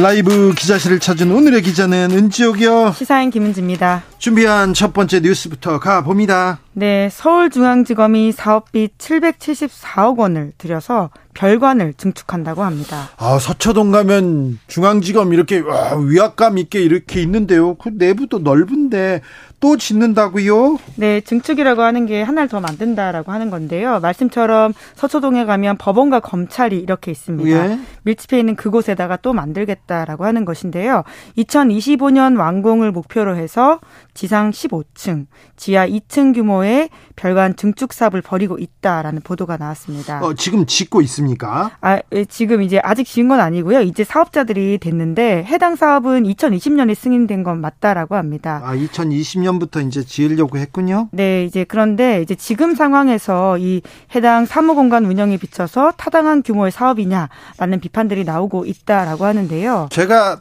라이브 기자실을 찾은 오늘의 기자는 은지옥이요. 시사인 김은지입니다. 준비한 첫 번째 뉴스부터 가봅니다. 네, 서울중앙지검이 사업비 774억 원을 들여서 별관을 증축한다고 합니다. 아, 서초동 가면 중앙지검 이렇게 와, 위압감 있게 이렇게 있는데요. 그 내부도 넓은데 또 짓는다고요? 네, 증축이라고 하는 게 하나를 더 만든다라고 하는 건데요. 말씀처럼 서초동에 가면 법원과 검찰이 이렇게 있습니다. 예? 밀집해 있는 그곳에다가 또 만들겠다라고 하는 것인데요. 2025년 완공을 목표로 해서 지상 15층, 지하 2층 규모의 별관 증축 사업을 벌이고 있다라는 보도가 나왔습니다. 어, 지금 짓고 있습니까? 아, 예, 지금 이제 아직 지은 건 아니고요. 이제 사업자들이 됐는데 해당 사업은 2020년에 승인된 건 맞다라고 합니다. 아, 2020년부터 이제 지으려고 했군요. 네, 이제 그런데 이제 지금 상황에서 이 해당 사무공간 운영에 비춰서 타당한 규모의 사업이냐라는 비판들이 나오고 있다라고 하는데요. 제가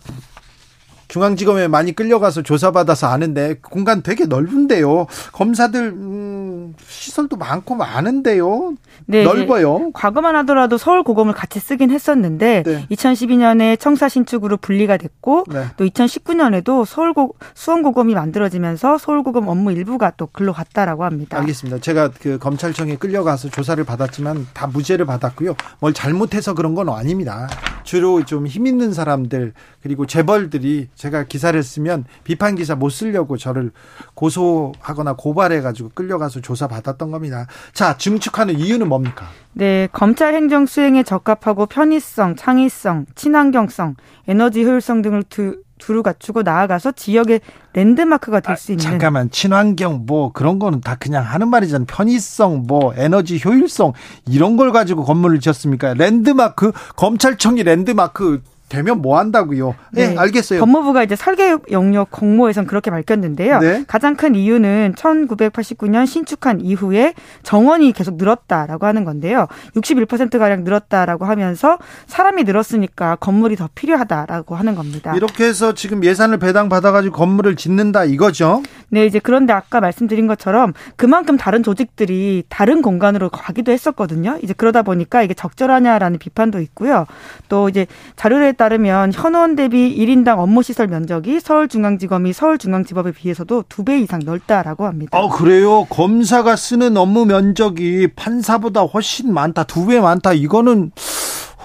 중앙지검에 많이 끌려가서 조사받아서 아는데 공간 되게 넓은데요. 검사들 음, 시설도 많고 많은데요. 네, 넓어요. 과거만 하더라도 서울 고검을 같이 쓰긴 했었는데 네. 2012년에 청사 신축으로 분리가 됐고 네. 또 2019년에도 서울 고 수원 고검이 만들어지면서 서울 고검 업무 일부가 또 글로 갔다라고 합니다. 알겠습니다. 제가 그 검찰청에 끌려가서 조사를 받았지만 다 무죄를 받았고요. 뭘 잘못해서 그런 건 아닙니다. 주로 좀 힘 있는 사람들 그리고 재벌들이 제가 기사를 쓰면 비판 기사 못 쓰려고 저를 고소하거나 고발해 가지고 끌려가서 조사 받았던 겁니다. 자, 증축하는 이유는 뭡니까? 네, 검찰 행정 수행에 적합하고 편의성, 창의성, 친환경성, 에너지 효율성 등을 두, 두루 갖추고 나아가서 지역의 랜드마크가 될수 아, 있는. 잠깐만, 친환경 뭐 그런 거는 다 그냥 하는 말이잖아요. 편의성, 뭐 에너지 효율성 이런 걸 가지고 건물을 지었습니까? 랜드마크 검찰청이 랜드마크 되면 뭐 한다고요? 네, 네, 알겠어요. 법무부가 이제 설계 영역 공모에선 그렇게 밝혔는데요. 네. 가장 큰 이유는 1989년 신축한 이후에 정원이 계속 늘었다라고 하는 건데요. 61% 가량 늘었다라고 하면서 사람이 늘었으니까 건물이 더 필요하다라고 하는 겁니다. 이렇게 해서 지금 예산을 배당 받아 가지고 건물을 짓는다 이거죠? 네, 이제 그런데 아까 말씀드린 것처럼 그만큼 다른 조직들이 다른 공간으로 가기도 했었거든요. 이제 그러다 보니까 이게 적절하냐라는 비판도 있고요. 또 이제 자료를 따르면 현원 대비 1인당 업무 시설 면적이 서울중앙지검이 서울중앙지법에 비해서도 두 배 이상 넓다라고 합니다. 아, 그래요? 검사가 쓰는 업무 면적이 판사보다 훨씬 많다. 두 배 많다. 이거는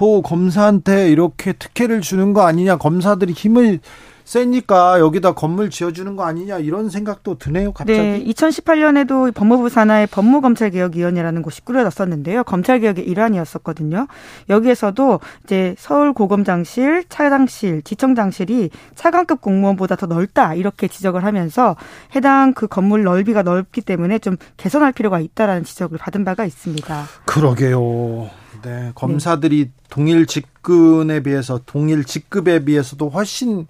호 검사한테 이렇게 특혜를 주는 거 아니냐. 검사들이 힘을 세니까 여기다 건물 지어주는 거 아니냐 이런 생각도 드네요. 갑자기. 네, 2018년에도 법무부 산하의 법무검찰개혁위원회라는 곳이 꾸려졌었는데요. 검찰개혁의 일환이었었거든요. 여기에서도 이제 서울고검장실, 차장실, 지청장실이 차관급 공무원보다 더 넓다 이렇게 지적을 하면서 해당 그 건물 넓이가 넓기 때문에 좀 개선할 필요가 있다라는 지적을 받은 바가 있습니다. 그러게요. 네, 검사들이 네. 동일 직급에 비해서 동일 직급에 비해서도 훨씬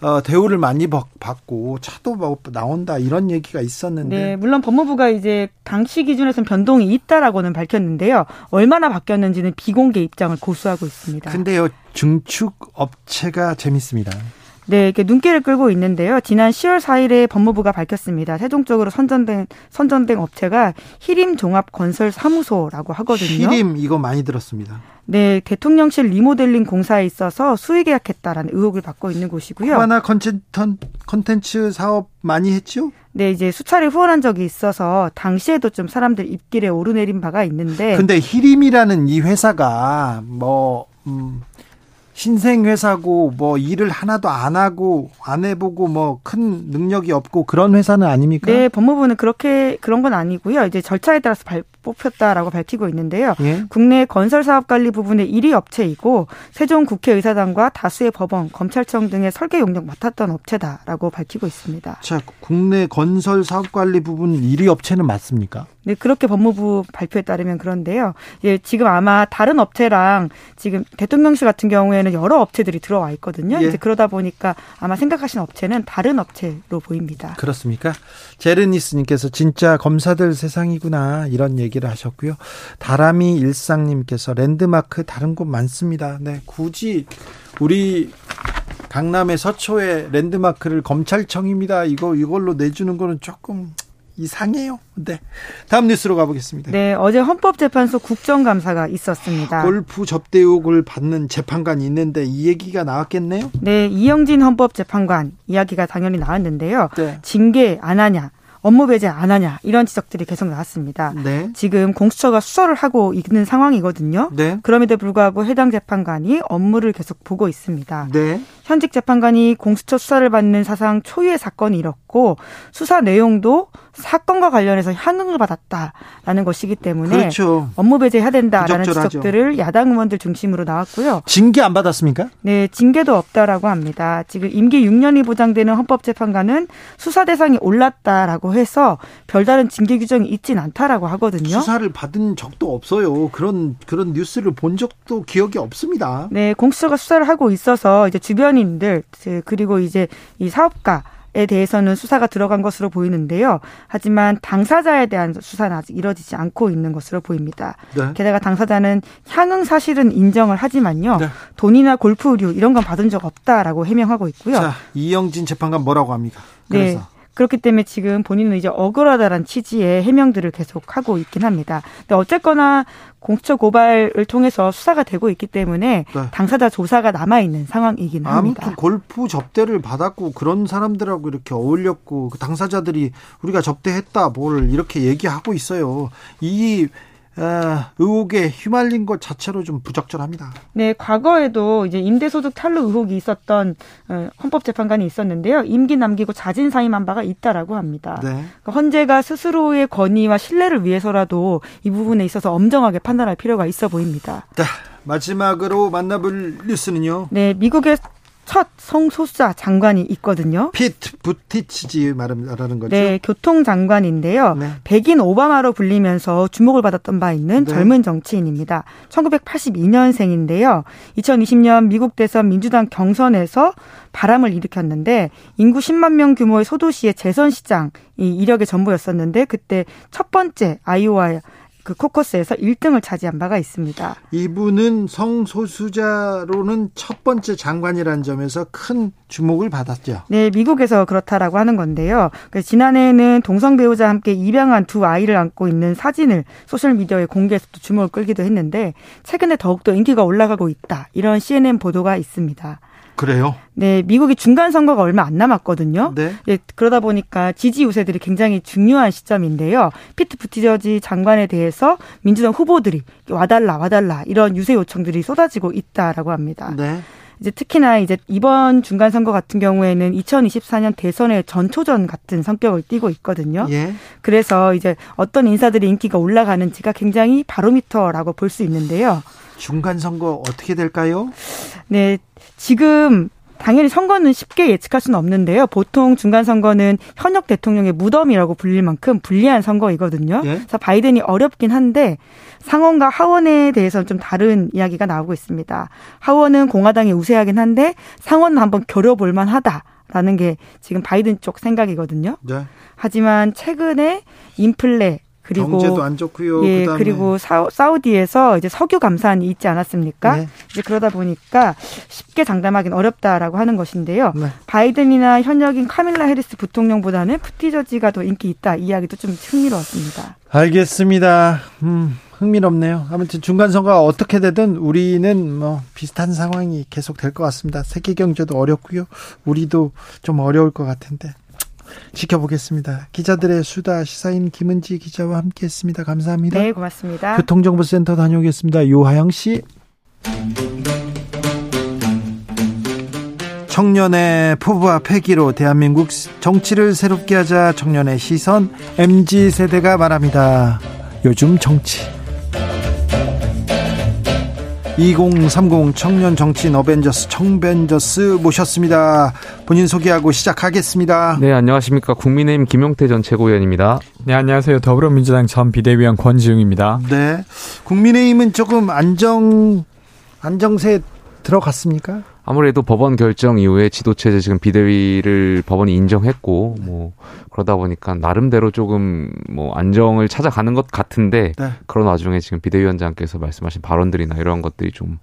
어, 대우를 많이 받고 차도 뭐 나온다 이런 얘기가 있었는데. 네, 물론 법무부가 이제 당시 기준에서는 변동이 있다라고는 밝혔는데요. 얼마나 바뀌었는지는 비공개 입장을 고수하고 있습니다. 근데요, 증축 업체가 재밌습니다. 네, 이렇게 눈길을 끌고 있는데요. 지난 10월 4일에 법무부가 밝혔습니다. 세종 쪽으로 선전된 선전된 업체가 히림 종합 건설 사무소라고 하거든요. 히림 이거 많이 들었습니다. 네, 대통령실 리모델링 공사에 있어서 수의 계약했다라는 의혹을 받고 있는 곳이고요. 코바나 컨텐츠 사업 많이 했죠? 네, 이제 수차례 후원한 적이 있어서 당시에도 좀 사람들 입길에 오르내린 바가 있는데. 근데 히림이라는 이 회사가 뭐 음, 신생 회사고 뭐 일을 하나도 안 하고 안 해보고 뭐 큰 능력이 없고 그런 회사는 아닙니까? 네, 법무부는 그렇게 그런 건 아니고요. 이제 절차에 따라서 발, 뽑혔다라고 밝히고 있는데요. 예? 국내 건설 사업 관리 부분의 1위 업체이고 세종 국회의사당과 다수의 법원, 검찰청 등의 설계 용역 맡았던 업체다라고 밝히고 있습니다. 자, 국내 건설 사업 관리 부분 1위 업체는 맞습니까? 네, 그렇게 법무부 발표에 따르면 그런데요. 예, 지금 아마 다른 업체랑 지금 대통령실 같은 경우에는 여러 업체들이 들어와 있거든요. 예. 이제 그러다 보니까 아마 생각하신 업체는 다른 업체로 보입니다. 그렇습니까? 제르니스님께서 진짜 검사들 세상이구나 이런 얘기 를 하셨고요. 다람이 일상님께서 랜드마크 다른 곳 많습니다. 네, 굳이 우리 강남의 서초에 랜드마크를 검찰청입니다. 이거 이걸로 내주는 거는 조금 이상해요. 네. 다음 뉴스로 가보겠습니다. 네, 어제 헌법재판소 국정감사가 있었습니다. 골프 접대 의혹을 받는 재판관이 있는데 이 얘기가 나왔겠네요? 네, 이영진 헌법재판관 이야기가 당연히 나왔는데요. 네. 징계 안 하냐, 업무 배제 안 하냐 이런 지적들이 계속 나왔습니다. 네. 지금 공수처가 수사를 하고 있는 상황이거든요. 네. 그럼에도 불구하고 해당 재판관이 업무를 계속 보고 있습니다. 네. 현직 재판관이 공수처 수사를 받는 사상 초유의 사건이 이렇고 수사 내용도 사건과 관련해서 향응을 받았다라는 것이기 때문에 그렇죠. 업무 배제해야 된다라는 부적절하죠. 지적들을 야당 의원들 중심으로 나왔고요. 징계 안 받았습니까? 네, 징계도 없다라고 합니다. 지금 임기 6년이 보장되는 헌법재판관은 수사 대상이 올랐다라고 해서 별다른 징계 규정이 있진 않다라고 하거든요. 수사를 받은 적도 없어요. 그런 그런 뉴스를 본 적도 기억이 없습니다. 네, 공수처가 수사를 하고 있어서 이제 주변 인들 그리고 이제 이 사업가 에 대해서는 수사가 들어간 것으로 보이는데요. 하지만 당사자에 대한 수사는 아직 이뤄지지 않고 있는 것으로 보입니다. 네. 게다가 당사자는 향응 사실은 인정을 하지만요. 네. 돈이나 골프 류 이런 건 받은 적 없다라고 해명하고 있고요. 자, 이영진 재판관 뭐라고 합니까? 네. 그래서. 네. 그렇기 때문에 지금 본인은 이제 억울하다란 취지의 해명들을 계속 하고 있긴 합니다. 근데 어쨌거나 공수처 고발을 통해서 수사가 되고 있기 때문에 네. 당사자 조사가 남아 있는 상황이긴 합니다. 아무튼 골프 접대를 받았고 그런 사람들하고 이렇게 어울렸고 그 당사자들이 우리가 접대했다 뭘 이렇게 얘기하고 있어요. 이 아, 의혹에 휘말린 것 자체로 좀 부적절합니다. 네, 과거에도 이제 임대소득 탈루 의혹이 있었던 어, 헌법재판관이 있었는데요. 임기 남기고 자진 사임한 바가 있다라고 합니다. 네. 그러니까 헌재가 스스로의 권위와 신뢰를 위해서라도 이 부분에 있어서 엄정하게 판단할 필요가 있어 보입니다. 네, 마지막으로 만나볼 뉴스는요. 네, 미국의 첫 성소수자 장관이 있거든요. 피트 부티치지 말하는 거죠. 네, 교통 장관인데요. 네. 백인 오바마로 불리면서 주목을 받았던 바 있는 네. 젊은 정치인입니다. 1982년생인데요. 2020년 미국 대선 민주당 경선에서 바람을 일으켰는데 인구 10만 명 규모의 소도시의 재선 시장 이 이력의 전부였었는데 그때 첫 번째 아이오와 그 코커스에서 1등을 차지한 바가 있습니다. 이분은 성소수자로는 첫 번째 장관이라는 점에서 큰 주목을 받았죠. 네, 미국에서 그렇다라고 하는 건데요. 지난해에는 동성 배우자와 함께 입양한 두 아이를 안고 있는 사진을 소셜 미디어에 공개해서 주목을 끌기도 했는데 최근에 더욱더 인기가 올라가고 있다. 이런 CNN 보도가 있습니다. 그래요? 네, 미국이 중간 선거가 얼마 안 남았거든요. 네. 예, 그러다 보니까 지지 유세들이 굉장히 중요한 시점인데요. 피트 부티저지 장관에 대해서 민주당 후보들이 와달라 와달라 이런 유세 요청들이 쏟아지고 있다라고 합니다. 네. 이제 특히나 이제 이번 중간 선거 같은 경우에는 2024년 대선의 전초전 같은 성격을 띠고 있거든요. 예. 그래서 이제 어떤 인사들의 인기가 올라가는지가 굉장히 바로미터라고 볼 수 있는데요. 중간 선거 어떻게 될까요? 네, 지금 당연히 선거는 쉽게 예측할 수는 없는데요. 보통 중간 선거는 현역 대통령의 무덤이라고 불릴 만큼 불리한 선거이거든요. 예? 그래서 바이든이 어렵긴 한데 상원과 하원에 대해서는 좀 다른 이야기가 나오고 있습니다. 하원은 공화당이 우세하긴 한데 상원은 한번 겨뤄볼 만하다 라는 게 지금 바이든 쪽 생각이거든요. 네. 하지만 최근에 인플레 그리고 경제도 안 좋고요. 예, 그다음에. 그리고 사, 우디에서 이제 석유 감산이 있지 않았습니까? 네. 이제 그러다 보니까 쉽게 장담하기는 어렵다라고 하는 것인데요. 네. 바이든이나 현역인 카밀라 해리스 부통령보다는 푸티저지가 더 인기 있다 이야기도 좀 흥미로웠습니다. 알겠습니다. 음, 흥미롭네요. 아무튼 중간 선거가 어떻게 되든 우리는 뭐 비슷한 상황이 계속 될 것 같습니다. 세계 경제도 어렵고요. 우리도 좀 어려울 것 같은데 지켜보겠습니다. 기자들의 수다 시사인 김은지 기자와 함께했습니다. 감사합니다. 네, 고맙습니다. 교통정보센터 다녀오겠습니다. 요하영 씨. 청년의 포부와 패기로 대한민국 정치를 새롭게 하자 청년의 시선 MZ 세대가 말합니다. 요즘 정치 2030 청년 정치인 어벤져스 청벤져스 모셨습니다. 본인 소개하고 시작하겠습니다. 네, 안녕하십니까. 국민의힘 김용태 전 최고위원입니다. 네, 안녕하세요. 더불어민주당 전 비대위원 권지웅입니다. 네. 국민의힘은 조금 안정 안정세 들어갔습니까? 아무래도 법원 결정 이후에 지도체제 지금 비대위를 법원이 인정했고 뭐 그러다 보니까 나름대로 조금 뭐 안정을 찾아가는 것 같은데 네. 그런 와중에 지금 비대위원장께서 말씀하신 발언들이나 이런 것들이 좀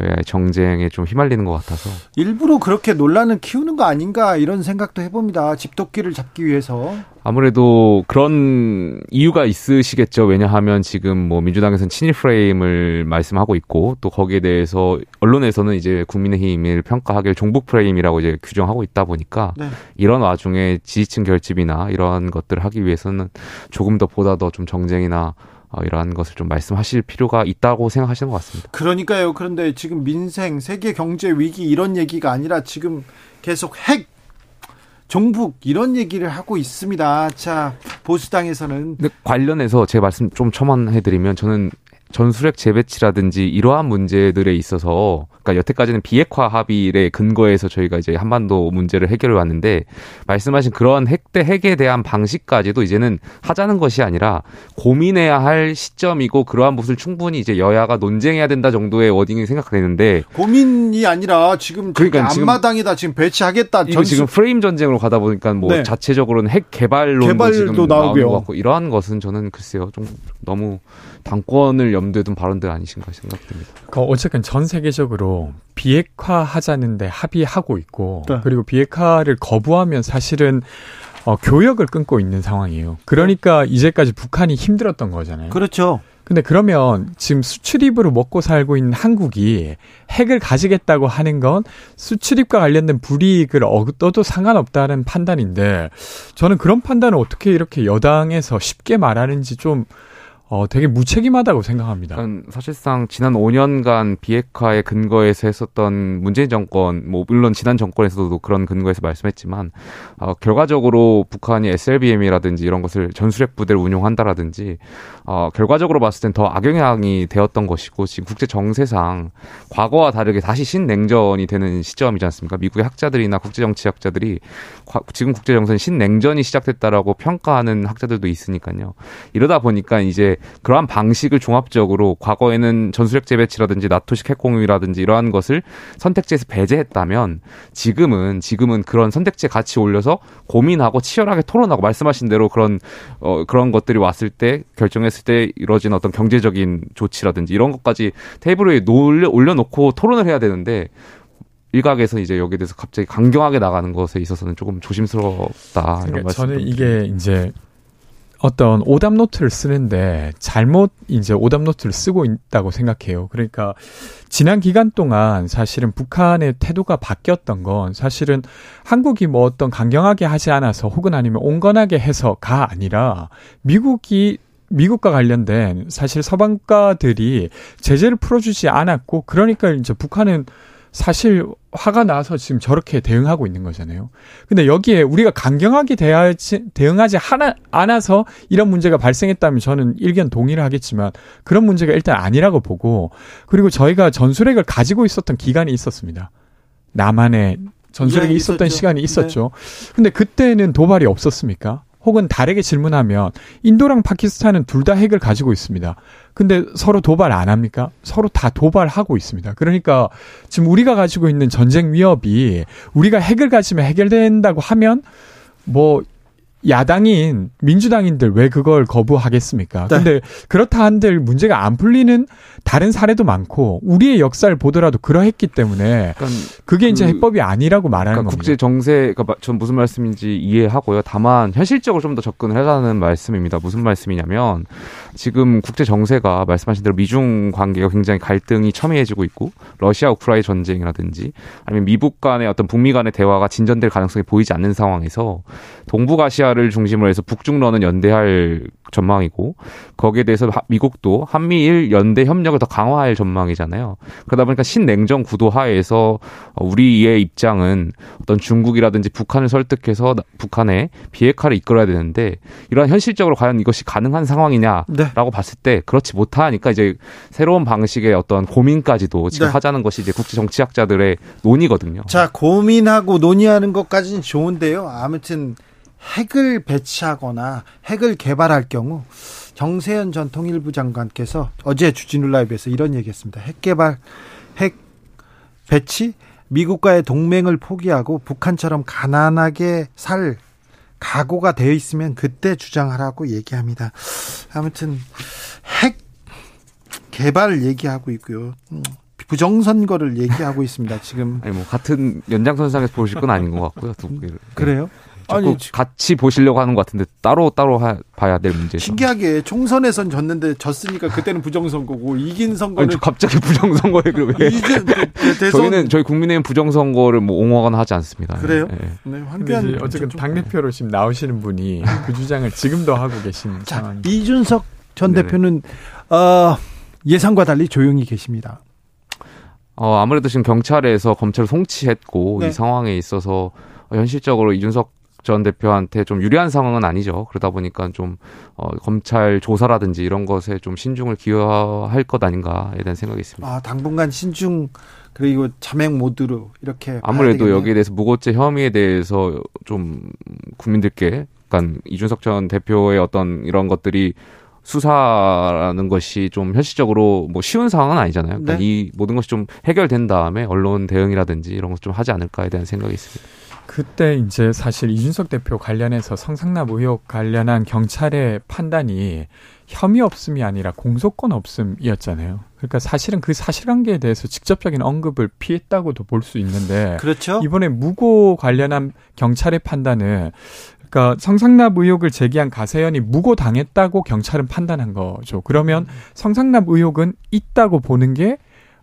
예, 정쟁에 좀 휘말리는 것 같아서 일부러 그렇게 논란을 키우는 거 아닌가 이런 생각도 해봅니다. 집도끼를 잡기 위해서. 아무래도 그런 이유가 있으시겠죠. 왜냐하면 지금 뭐 민주당에서는 친일 프레임을 말씀하고 있고 또 거기에 대해서 언론에서는 이제 국민의힘을 평가하길 종북 프레임이라고 이제 규정하고 있다 보니까 네. 이런 와중에 지지층 결집이나 이런 것들을 하기 위해서는 조금 더 보다 더 좀 정쟁이나 어, 이러한 것을 좀 말씀하실 필요가 있다고 생각하시는 것 같습니다. 그러니까요. 그런데 지금 민생, 세계 경제 위기 이런 얘기가 아니라 지금 계속 핵 종북 이런 얘기를 하고 있습니다. 자 보수당에서는 관련해서 제 말씀 좀 첨언해드리면 저는 전술핵 재배치라든지 이러한 문제들에 있어서 그러니까 여태까지는 비핵화 합의의 근거에서 저희가 이제 한반도 문제를 해결해 왔는데 말씀하신 그런 핵대 핵에 대한 방식까지도 이제는 하자는 것이 아니라 고민해야 할 시점이고 그러한 것을 충분히 이제 여야가 논쟁해야 된다 정도의 워딩이 생각되는데 고민이 아니라 지금 그러니까 앞마당이다 지금 배치하겠다 이거 지금 프레임 전쟁으로 가다 보니까 뭐 네. 자체적으로는 핵 개발론도 개발도 지금 같고 이러한 것은 저는 글쎄요 좀 너무 당권을 염두에 둔 발언들 아니신가 생각됩니다. 그 어쨌든 전 세계적으로 비핵화 하자는데 합의하고 있고 네. 그리고 비핵화를 거부하면 사실은 어, 교역을 끊고 있는 상황이에요. 그러니까 이제까지 북한이 힘들었던 거잖아요. 그렇죠. 근데 그러면 지금 수출입으로 먹고 살고 있는 한국이 핵을 가지겠다고 하는 건 수출입과 관련된 불이익을 얻어도 상관없다는 판단인데 저는 그런 판단을 어떻게 이렇게 여당에서 쉽게 말하는지 좀 어, 되게 무책임하다고 생각합니다. 사실상 지난 5년간 비핵화의 근거에서 했었던 문재인 정권, 뭐 물론 지난 정권에서도 그런 근거에서 말씀했지만 어, 결과적으로 북한이 SLBM이라든지 이런 것을 전술핵 부대를 운용한다라든지 어, 결과적으로 봤을 땐 더 악영향이 되었던 것이고 지금 국제 정세상 과거와 다르게 다시 신냉전이 되는 시점이지 않습니까? 미국의 학자들이나 국제 정치학자들이 지금 국제 정세는 신냉전이 시작됐다라고 평가하는 학자들도 있으니까요. 이러다 보니까 이제 그러한 방식을 종합적으로 과거에는 전술핵 재배치라든지 나토식 핵공유라든지 이러한 것을 선택지에서 배제했다면 지금은 지금은 그런 선택지에 같이 올려서 고민하고 치열하게 토론하고 말씀하신 대로 그런 어 그런 것들이 왔을 때 결정했을 때 이루어진 어떤 경제적인 조치라든지 이런 것까지 테이블 에 올려 올려놓고 토론을 해야 되는데 일각에서 이제 여기에 대해서 갑자기 강경하게 나가는 것에 있어서는 조금 조심스럽다 이런 그러니까 저는 이게 이제 어떤 오답 노트를 쓰는데 잘못 이제 오답 노트를 쓰고 있다고 생각해요. 그러니까 지난 기간 동안 사실은 북한의 태도가 바뀌었던 건 사실은 한국이 뭐 어떤 강경하게 하지 않아서 혹은 아니면 온건하게 해서가 아니라 미국이 미국과 관련된 사실 서방가들이 제재를 풀어주지 않았고 그러니까 이제 북한은 사실 화가 나서 지금 저렇게 대응하고 있는 거잖아요. 근데 여기에 우리가 강경하게 대하지, 대응하지 하나, 않아서 이런 문제가 발생했다면 저는 일견 동의를 하겠지만 그런 문제가 일단 아니라고 보고 그리고 저희가 전술핵을 가지고 있었던 기간이 있었습니다. 남한에 전술핵이 있었던 있었죠. 시간이 있었죠. 네. 근데 그때는 도발이 없었습니까? 혹은 다르게 질문하면 인도랑 파키스탄은 둘 다 핵을 가지고 있습니다. 근데 서로 도발 안 합니까? 서로 다 도발하고 있습니다. 그러니까 지금 우리가 가지고 있는 전쟁 위협이 우리가 핵을 가지면 해결된다고 하면 뭐 야당인 민주당인들 왜 그걸 거부하겠습니까? 네. 근데 그렇다 한들 문제가 안 풀리는 다른 사례도 많고 우리의 역사를 보더라도 그러했기 때문에 그러니까 그게 이제 그, 해법이 아니라고 말하는 그러니까 겁니다. 국제 정세 그러니까 전 무슨 말씀인지 이해하고요. 다만 현실적으로 좀 더 접근을 해라는 말씀입니다. 무슨 말씀이냐면 지금 국제 정세가 말씀하신 대로 미중 관계가 굉장히 갈등이 첨예해지고 있고 러시아 우크라이나 전쟁이라든지 아니면 미국 간의 어떤 북미 간의 대화가 진전될 가능성이 보이지 않는 상황에서 동북아시아 러시아를 중심으로 해서 북중러는 연대할 전망이고 거기에 대해서 미국도 한미일 연대 협력을 더 강화할 전망이잖아요. 그러다 보니까 신냉전 구도 하에서 우리의 입장은 어떤 중국이라든지 북한을 설득해서 북한에 비핵화를 이끌어야 되는데 이러한 현실적으로 과연 이것이 가능한 상황이냐라고 네. 봤을 때 그렇지 못하니까 이제 새로운 방식의 어떤 고민까지도 지금 네. 하자는 것이 이제 국제 정치학자들의 논의거든요. 자, 고민하고 논의하는 것까지는 좋은데요. 아무튼 핵을 배치하거나 핵을 개발할 경우 정세현 전 통일부 장관께서 어제 주진우 라이브에서 이런 얘기했습니다. 핵 개발, 핵 배치, 미국과의 동맹을 포기하고 북한처럼 가난하게 살 각오가 되어 있으면 그때 주장하라고 얘기합니다. 아무튼 핵 개발 얘기하고 있고요. 음, 부정선거를 얘기하고 있습니다. 지금 아니 뭐 같은 연장선상에서 보실 건 아닌 것 같고요. 두 개를. 그래요? 아니 같이 보시려고 하는 것 같은데 따로 따로 하, 봐야 될 문제. 신기하게 총선에선 졌는데 졌으니까 그때는 부정선거고 이긴 선거는 아니, 갑자기 부정선거에 그러면 저희는 저희 국민의힘 부정선거를 뭐 옹호하거나 하지 않습니다. 그래요? 네, 네 황교안 어쨌든 당 대표로 지금 나오시는 분이 그 주장을 지금도 하고 계신 자, 상황. 이준석 전 네네. 대표는 어, 예상과 달리 조용히 계십니다. 어, 아무래도 지금 경찰에서 검찰을 송치했고 네. 이 상황에 있어서 현실적으로 이준석 전 대표한테 좀 유리한 상황은 아니죠. 그러다 보니까 좀 어, 검찰 조사라든지 이런 것에 좀 신중을 기여할 것 아닌가에 대한 생각이 있습니다. 아 당분간 신중 그리고 자맹 모드로 이렇게 아무래도 여기에 대해서 무고죄 혐의에 대해서 좀 국민들께 약간 이준석 전 대표의 어떤 이런 것들이 수사라는 것이 좀 현실적으로 뭐 쉬운 상황은 아니잖아요. 그러니까 네. 이 모든 것이 좀 해결된 다음에 언론 대응이라든지 이런 것 좀 하지 않을까에 대한 생각이 있습니다. 그때 이제 사실 이준석 대표 관련해서 성상납 의혹 관련한 경찰의 판단이 혐의 없음이 아니라 공소권 없음이었잖아요. 그러니까 사실은 그 사실관계에 대해서 직접적인 언급을 피했다고도 볼 수 있는데 그렇죠. 이번에 무고 관련한 경찰의 판단은 그러니까 성상납 의혹을 제기한 가세현이 무고 당했다고 경찰은 판단한 거죠. 그러면 성상납 의혹은 있다고 보는 게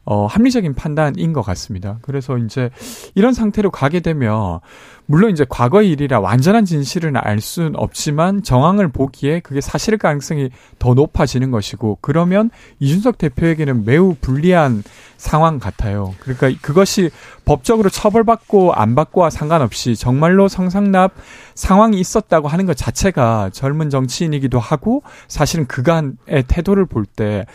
어, 합리적인 판단인 것 같습니다. 그래서 이제 이런 상태로 가게 되면 물론 이제 과거의 일이라 완전한 진실은 알 수는 없지만 정황을 보기에 그게 사실 가능성이 더 높아지는 것이고 그러면 이준석 대표에게는 매우 불리한 상황 같아요. 그러니까 그것이 법적으로 처벌받고 안 받고와 상관없이 정말로 성상납 상황이 있었다고 하는 것 자체가 젊은 정치인이기도 하고 사실은 그간의 태도를 볼때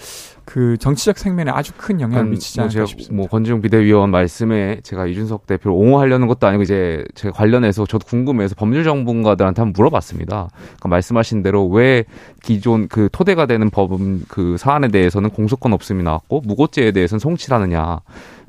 그 정치적 생명에 아주 큰 영향을 미치지 뭐 않을까 싶습니다. 뭐 권지웅 비대위원 말씀에 제가 이준석 대표를 옹호하려는 것도 아니고 이제 제가 관련해서 저도 궁금해서 법률 전문가들한테 한번 물어봤습니다. 그러니까 말씀하신 대로 왜 기존 그 토대가 되는 법은 그 사안에 대해서는 공소권 없음이 나왔고 무고죄에 대해서는 송치하느냐.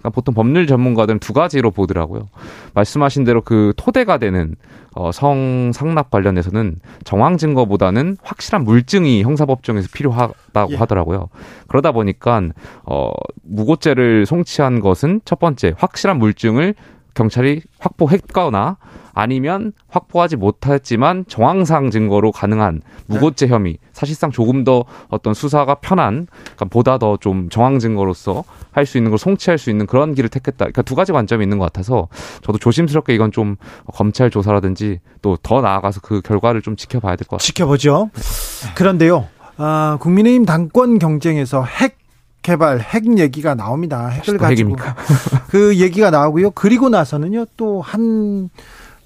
그러니까 보통 법률 전문가들은 두 가지로 보더라고요. 말씀하신 대로 그 토대가 되는 어, 성 상납 관련해서는 정황 증거보다는 확실한 물증이 형사법정에서 필요하다고 예. 하더라고요. 그러다 보니까 어, 무고죄를 송치한 것은 첫 번째 확실한 물증을 경찰이 확보했거나 아니면 확보하지 못했지만 정황상 증거로 가능한 무고죄 혐의 사실상 조금 더 어떤 수사가 편한 그러니까 보다 더 좀 정황 증거로서 할 수 있는 걸 송치할 수 있는 그런 길을 택했다. 그러니까 두 가지 관점이 있는 것 같아서 저도 조심스럽게 이건 좀 검찰 조사라든지 또 더 나아가서 그 결과를 좀 지켜봐야 될 것 같습니다. 지켜보죠. 그런데요. 아, 국민의힘 당권 경쟁에서 핵 개발 핵 얘기가 나옵니다. 핵을 가지고 그 얘기가 나오고요. 그리고 나서는요 또 한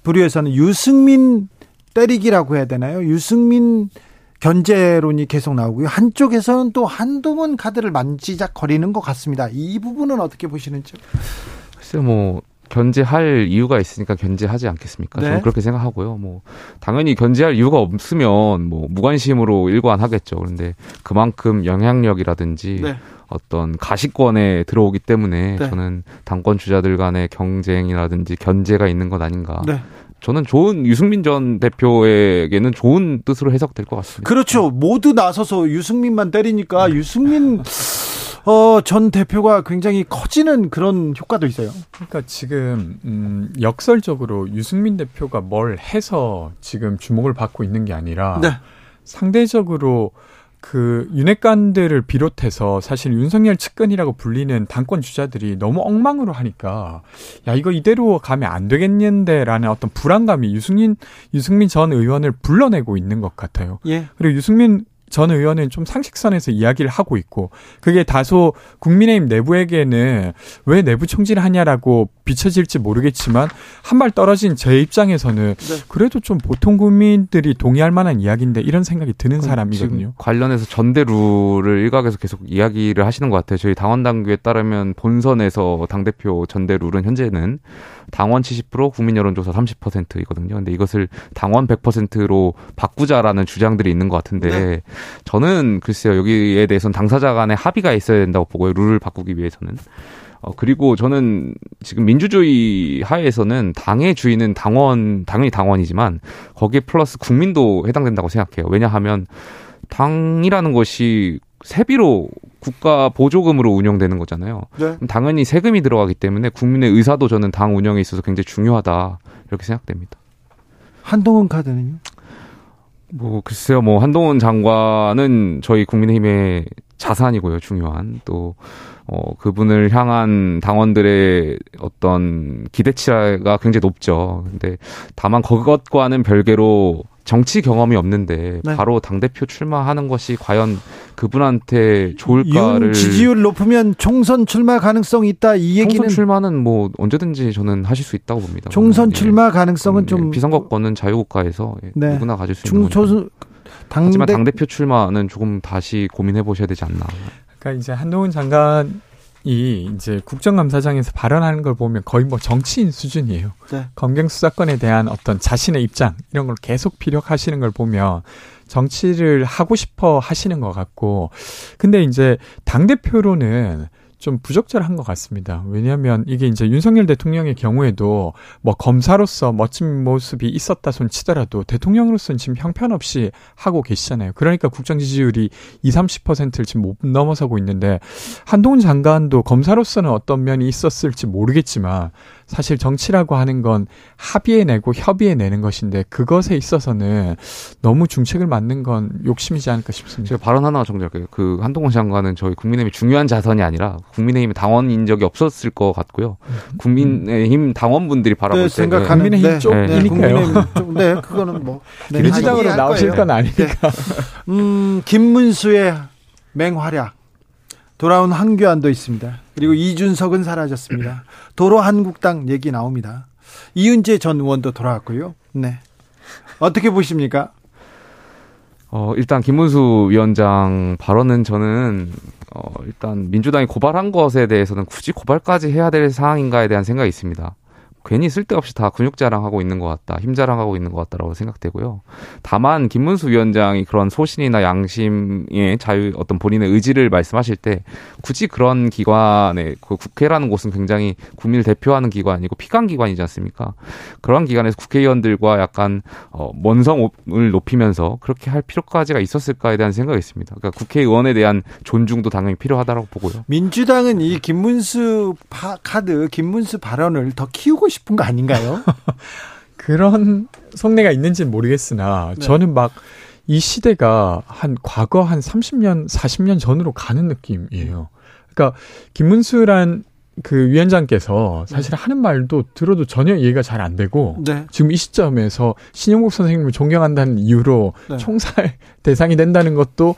부류에서는 유승민 때리기라고 해야 되나요? 유승민 견제론이 계속 나오고요. 한쪽에서는 또 한동훈 카드를 만지작거리는 것 같습니다. 이 부분은 어떻게 보시는지요? 글쎄요, 뭐 견제할 이유가 있으니까 견제하지 않겠습니까? 네. 저는 그렇게 생각하고요. 뭐 당연히 견제할 이유가 없으면 뭐 무관심으로 일관하겠죠. 그런데 그만큼 영향력이라든지 네. 어떤 가시권에 들어오기 때문에 네. 저는 당권 주자들 간의 경쟁이라든지 견제가 있는 것 아닌가. 네. 저는 좋은 유승민 전 대표에게는 좋은 뜻으로 해석될 것 같습니다. 그렇죠. 모두 나서서 유승민만 때리니까 유승민 어, 전 대표가 굉장히 커지는 그런 효과도 있어요. 그러니까 지금 음, 역설적으로 유승민 대표가 뭘 해서 지금 주목을 받고 있는 게 아니라 네. 상대적으로 그 윤핵관들을 비롯해서 사실 윤석열 측근이라고 불리는 당권 주자들이 너무 엉망으로 하니까 야 이거 이대로 가면 안 되겠는데라는 어떤 불안감이 유승민 유승민 전 의원을 불러내고 있는 것 같아요. 예. 그리고 유승민 전 의원은 좀 상식선에서 이야기를 하고 있고 그게 다소 국민의힘 내부에게는 왜 내부 총질을 하냐라고 비춰질지 모르겠지만 한 발 떨어진 제 입장에서는 네. 그래도 좀 보통 국민들이 동의할 만한 이야기인데 이런 생각이 드는 사람이거든요. 관련해서 전대루를 일각에서 계속 이야기를 하시는 것 같아요. 저희 당원 당규에 따르면 본선에서 당 대표 전대룰은 현재는 당원 70% 국민 여론조사 30%이거든요. 근데 이것을 당원 100%로 바꾸자라는 주장들이 있는 것 같은데 네. 저는 글쎄요 여기에 대해서는 당사자 간의 합의가 있어야 된다고 보고요. 룰을 바꾸기 위해서는. 어, 그리고 저는 지금 민주주의 하에서는 당의 주인은 당원, 당연히 당원이지만 거기에 플러스 국민도 해당된다고 생각해요. 왜냐하면 당이라는 것이 세비로 국가 보조금으로 운영되는 거잖아요. 네. 당연히 세금이 들어가기 때문에 국민의 의사도 저는 당 운영에 있어서 굉장히 중요하다 이렇게 생각됩니다. 한동훈 카드는요? 뭐 글쎄요, 뭐 한동훈 장관은 저희 국민의힘의 자산이고요, 중요한 또 어, 그분을 향한 당원들의 어떤 기대치가 굉장히 높죠. 근데 다만 그것과는 별개로 정치 경험이 없는데 네. 바로 당 대표 출마하는 것이 과연 그분한테 좋을까를 지지율 높으면 총선 출마 가능성이 있다 이 얘기는 총선 출마는 뭐 언제든지 저는 하실 수 있다고 봅니다. 총선 출마 가능성은 음, 좀 비선거권은 자유국가에서 예, 네. 누구나 가질 수 있는 거죠. 당 하지만 당 대표 출마는 조금 다시 고민해 보셔야 되지 않나. 그러니까 이제 한동훈 장관 이 이제 국정감사장에서 발언하는 걸 보면 거의 뭐 정치인 수준이에요. 네. 검경 수사권에 대한 어떤 자신의 입장 이런 걸 계속 피력하시는 걸 보면 정치를 하고 싶어 하시는 것 같고 근데 이제 당 대표로는 좀 부적절한 것 같습니다. 왜냐하면 이게 이제 윤석열 대통령의 경우에도 뭐 검사로서 멋진 모습이 있었다 손 치더라도 대통령으로서는 지금 형편없이 하고 계시잖아요. 그러니까 국정 지지율이 20, 30%를 지금 못 넘어서고 있는데 한동훈 장관도 검사로서는 어떤 면이 있었을지 모르겠지만 사실 정치라고 하는 건 합의해 내고 협의해 내는 것인데 그것에 있어서는 너무 중책을 맞는 건 욕심이지 않을까 싶습니다. 제가 발언 하나 정리할게요. 그 한동훈 장관은 저희 국민의힘이 중요한 자산이 아니라 국민의힘 당원인 적이 없었을 것 같고요. 국민의힘 당원분들이 바라볼 네, 때 생각하는 국민의힘 네. 쪽이니까요. 네, 네, 그거는 뭐 네, 민주당으로 나오실 건 아니니까. 네. 음, 김문수의 맹활약 돌아온 한교안도 있습니다. 그리고 이준석은 사라졌습니다. 도로 한국당 얘기 나옵니다. 이은재 전 의원도 돌아왔고요. 네. 어떻게 보십니까? 어, 일단 김문수 위원장 발언은 저는 어, 일단 민주당이 고발한 것에 대해서는 굳이 고발까지 해야 될 상황인가에 대한 생각이 있습니다. 괜히 쓸데없이 다 근육 자랑하고 있는 것 같다, 힘 자랑하고 있는 것 같다라고 생각되고요. 다만 김문수 위원장이 그런 소신이나 양심의 자유, 어떤 본인의 의지를 말씀하실 때 굳이 그런 기관에 그 국회라는 곳은 굉장히 국민을 대표하는 기관이고 피감 기관이지 않습니까? 그런 기관에서 국회의원들과 약간 어, 원성을 높이면서 그렇게 할 필요까지가 있었을까에 대한 생각이 있습니다. 그러니까 국회의원에 대한 존중도 당연히 필요하다고 보고요. 민주당은 이 김문수 파, 카드, 김문수 발언을 더 키우고 싶. 싶은 거 아닌가요? 그런 속내가 있는지는 모르겠으나 네. 저는 막 이 시대가 한 과거 한 30년, 40년 전으로 가는 느낌이에요. 그러니까 김문수란 그 위원장께서 사실 네. 하는 말도 들어도 전혀 이해가 잘 안 되고 네. 지금 이 시점에서 신영국 선생님을 존경한다는 이유로 네. 총살 대상이 된다는 것도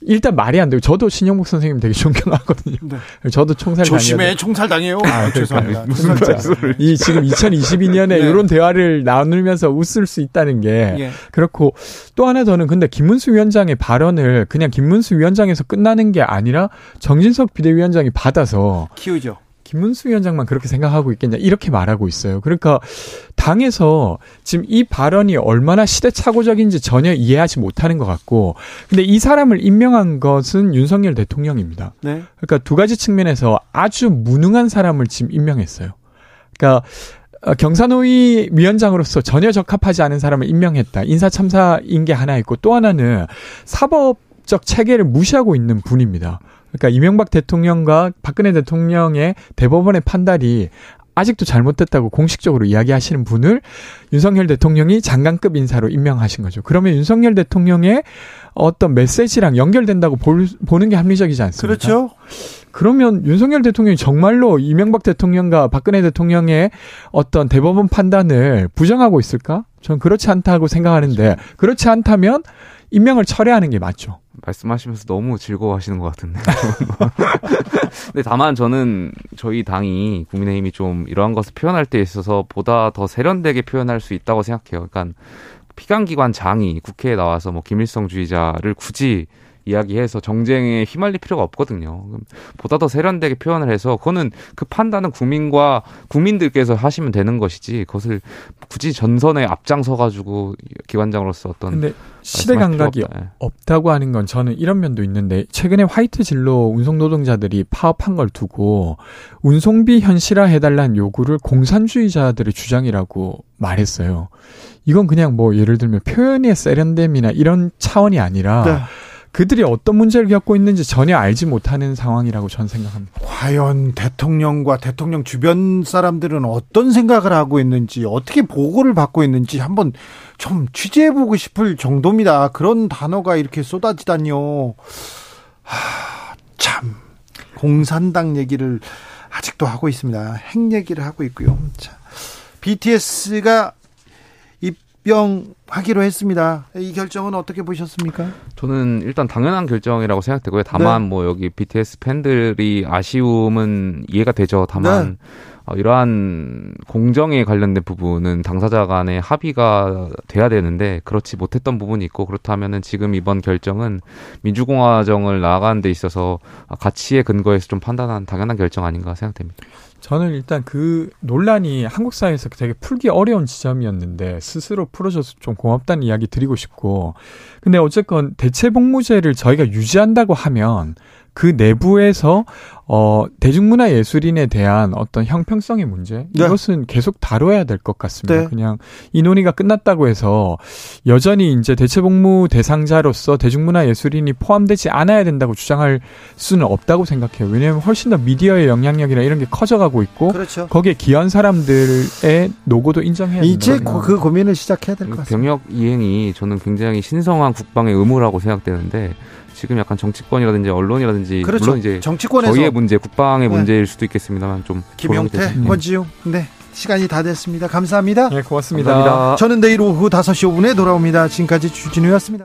일단 말이 안 되고 저도 신영국 선생님 되게 존경하거든요. 네. 저도 총살 조심해 총살 당해요. 아, 아 죄송합니다. 무슨 말씀을 이 지금 2022년에 이런 대화를 나누면서 웃을 수 있다는 게 예. 그렇고 또 하나 저는 근데 김문수 위원장의 발언을 그냥 김문수 위원장에서 끝나는 게 아니라 정진석 비대위원장이 받아서 키우죠. 김문수 위원장만 그렇게 생각하고 있겠냐 이렇게 말하고 있어요. 그러니까 당에서 지금 이 발언이 얼마나 시대착오적인지 전혀 이해하지 못하는 것 같고, 근데 이 사람을 임명한 것은 윤석열 대통령입니다. 네. 그러니까 두 가지 측면에서 아주 무능한 사람을 지금 임명했어요. 그러니까 어, 경사노위 위원장으로서 전혀 적합하지 않은 사람을 임명했다. 인사 참사인 게 하나 있고 또 하나는 사법 적 체계를 무시하고 있는 분입니다. 그러니까 이명박 대통령과 박근혜 대통령의 대법원의 판단이 아직도 잘못됐다고 공식적으로 이야기하시는 분을 윤석열 대통령이 장관급 인사로 임명하신 거죠. 그러면 윤석열 대통령의 어떤 메시지랑 연결된다고 볼, 보는 게 합리적이지 않습니까? 그렇죠. 그러면 윤석열 대통령이 정말로 이명박 대통령과 박근혜 대통령의 어떤 대법원 판단을 부정하고 있을까? 저는 그렇지 않다고 생각하는데 그렇지 않다면 임명을 철회하는 게 맞죠. 말씀하시면서 너무 즐거워하시는 것 같은데. 근데 다만 저는 저희 당이 국민의힘이 좀 이러한 것을 표현할 때 있어서 보다 더 세련되게 표현할 수 있다고 생각해요. 그러니까 피감기관 장이 국회에 나와서 뭐 김일성주의자를 굳이 이야기해서 정쟁에 휘말릴 필요가 없거든요. 보다 더 세련되게 표현을 해서 그거는 그 판단은 국민과 국민들께서 하시면 되는 것이지 그것을 굳이 전선에 앞장서 가지고 기관장으로서 어떤 근데 시대 감각이 없다. 예. 없다 고 하는 건 저는 이런 면도 있는데 최근에 화이트 진로 운송 노동자들이 파업한 걸 두고 운송비 현실화 해달라는 요구를 공산주의자들의 주장이라고 말했어요. 이건 그냥 뭐 예를 들면 표현의 세련됨이나 이런 차원이 아니라 네. 그들이 어떤 문제를 겪고 있는지 전혀 알지 못하는 상황이라고 저는 생각합니다. 과연 대통령과 대통령 주변 사람들은 어떤 생각을 하고 있는지 어떻게 보고를 받고 있는지 한번 좀 취재해보고 싶을 정도입니다. 그런 단어가 이렇게 쏟아지다니요. 하, 참 공산당 얘기를 아직도 하고 있습니다. 핵 얘기를 하고 있고요. 자, BTS가 입병하기로 했습니다. 이 결정은 어떻게 보셨습니까? 저는 일단 당연한 결정이라고 생각되고요. 다만 네. 뭐 여기 BTS 팬들이 아쉬움은 이해가 되죠. 다만 네. 어, 이러한 공정에 관련된 부분은 당사자 간의 합의가 돼야 되는데 그렇지 못했던 부분이 있고 그렇다면은 지금 이번 결정은 민주공화정을 나아가는 데 있어서 가치의 근거에서 좀 판단한 당연한 결정 아닌가 생각됩니다. 저는 일단 그 논란이 한국 사회에서 되게 풀기 어려운 지점이었는데 스스로 풀어줘서 좀 고맙다는 이야기 드리고 싶고. 근데 어쨌건 대체 복무제를 저희가 유지한다고 하면 그 내부에서 어 대중문화 예술인에 대한 어떤 형평성의 문제 네. 이것은 계속 다뤄야 될 것 같습니다. 네. 그냥 이 논의가 끝났다고 해서 여전히 이제 대체복무 대상자로서 대중문화 예술인이 포함되지 않아야 된다고 주장할 수는 없다고 생각해요. 왜냐하면 훨씬 더 미디어의 영향력이나 이런 게 커져가고 있고 그렇죠. 거기에 기여한 사람들의 노고도 인정해야 이제 그 고민을 시작해야 될 것 같습니다. 병역 이행이 저는 굉장히 신성한 국방의 의무라고 생각되는데 지금 약간 정치권이라든지 언론이라든지 그렇죠. 물론 이제 정치권에서 저희의 문제, 국방의 네. 문제일 수도 있겠습니다만 좀 김용태, 권지용, 네 시간이 다 됐습니다. 감사합니다. 네, 고맙습니다. 감사합니다. 저는 내일 오후 5시 5분에 돌아옵니다. 지금까지 주진우였습니다.